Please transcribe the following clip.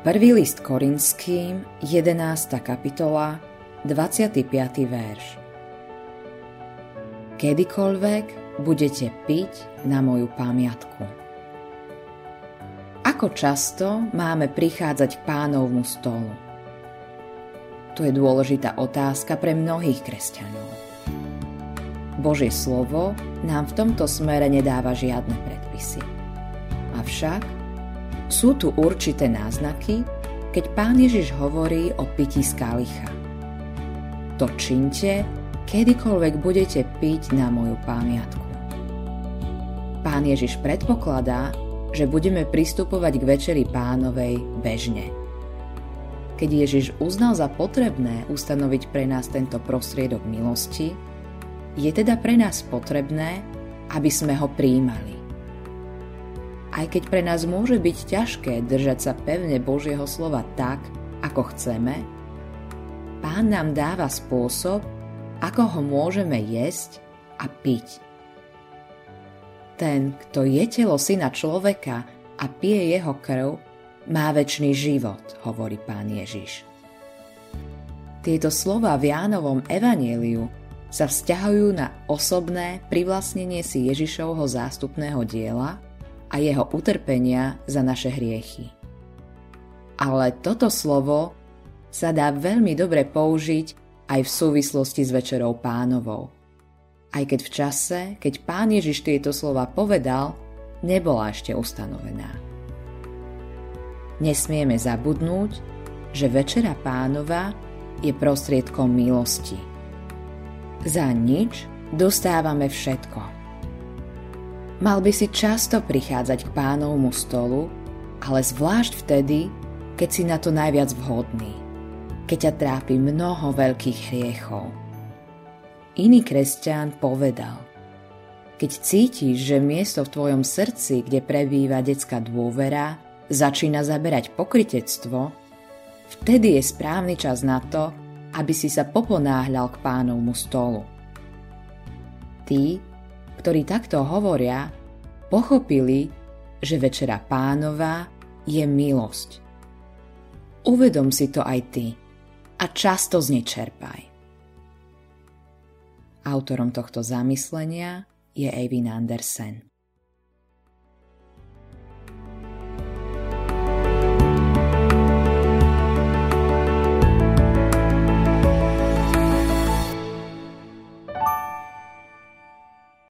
Prvý list Korinským, 11. kapitola, 25. verš. Kedykoľvek budete piť na moju pamiatku. Ako často máme prichádzať k pánovmu stolu? To je dôležitá otázka pre mnohých kresťanov. Božie slovo nám v tomto smere nedáva žiadne predpisy. Avšak sú tu určité náznaky, keď pán Ježiš hovorí o pití z kalicha. To činte, kedykoľvek budete piť na moju pamiatku. Pán Ježiš predpokladá, že budeme pristupovať k večeri pánovej bežne. Keď Ježiš uznal za potrebné ustanoviť pre nás tento prostriedok milosti, je teda pre nás potrebné, aby sme ho príjmali aj keď pre nás môže byť ťažké držať sa pevne Božieho slova tak, ako chceme, Pán nám dáva spôsob, ako ho môžeme jesť a piť. Ten, kto je telo syna človeka a pije jeho krv, má väčší život, hovorí pán Ježiš. Tieto slova v Jánovom evanieliu sa vzťahujú na osobné privlastnenie si Ježišovho zástupného diela – a jeho utrpenia za naše hriechy. Ale toto slovo sa dá veľmi dobre použiť aj v súvislosti s Večerou pánovou. Aj keď v čase, keď pán Ježiš tieto slova povedal, nebola ešte ustanovená. Nesmieme zabudnúť, že Večera pánova je prostriedkom milosti. Za nič dostávame všetko. Mal by si často prichádzať k pánovmu stolu, ale zvlášť vtedy, keď si na to najviac vhodný, keď ťa trápi mnoho veľkých hriechov. Iný kresťan povedal, keď cítiš, že miesto v tvojom srdci, kde prebýva detská dôvera, začína zaberať pokritectvo, vtedy je správny čas na to, aby si sa poponáhľal k pánovmu stolu. Tí, ktorí takto hovoria, pochopili, že Večera pánova je milosť. Uvedom si to aj ty a často z nej čerpaj. Autorom tohto zamyslenia je Eivin Andersen.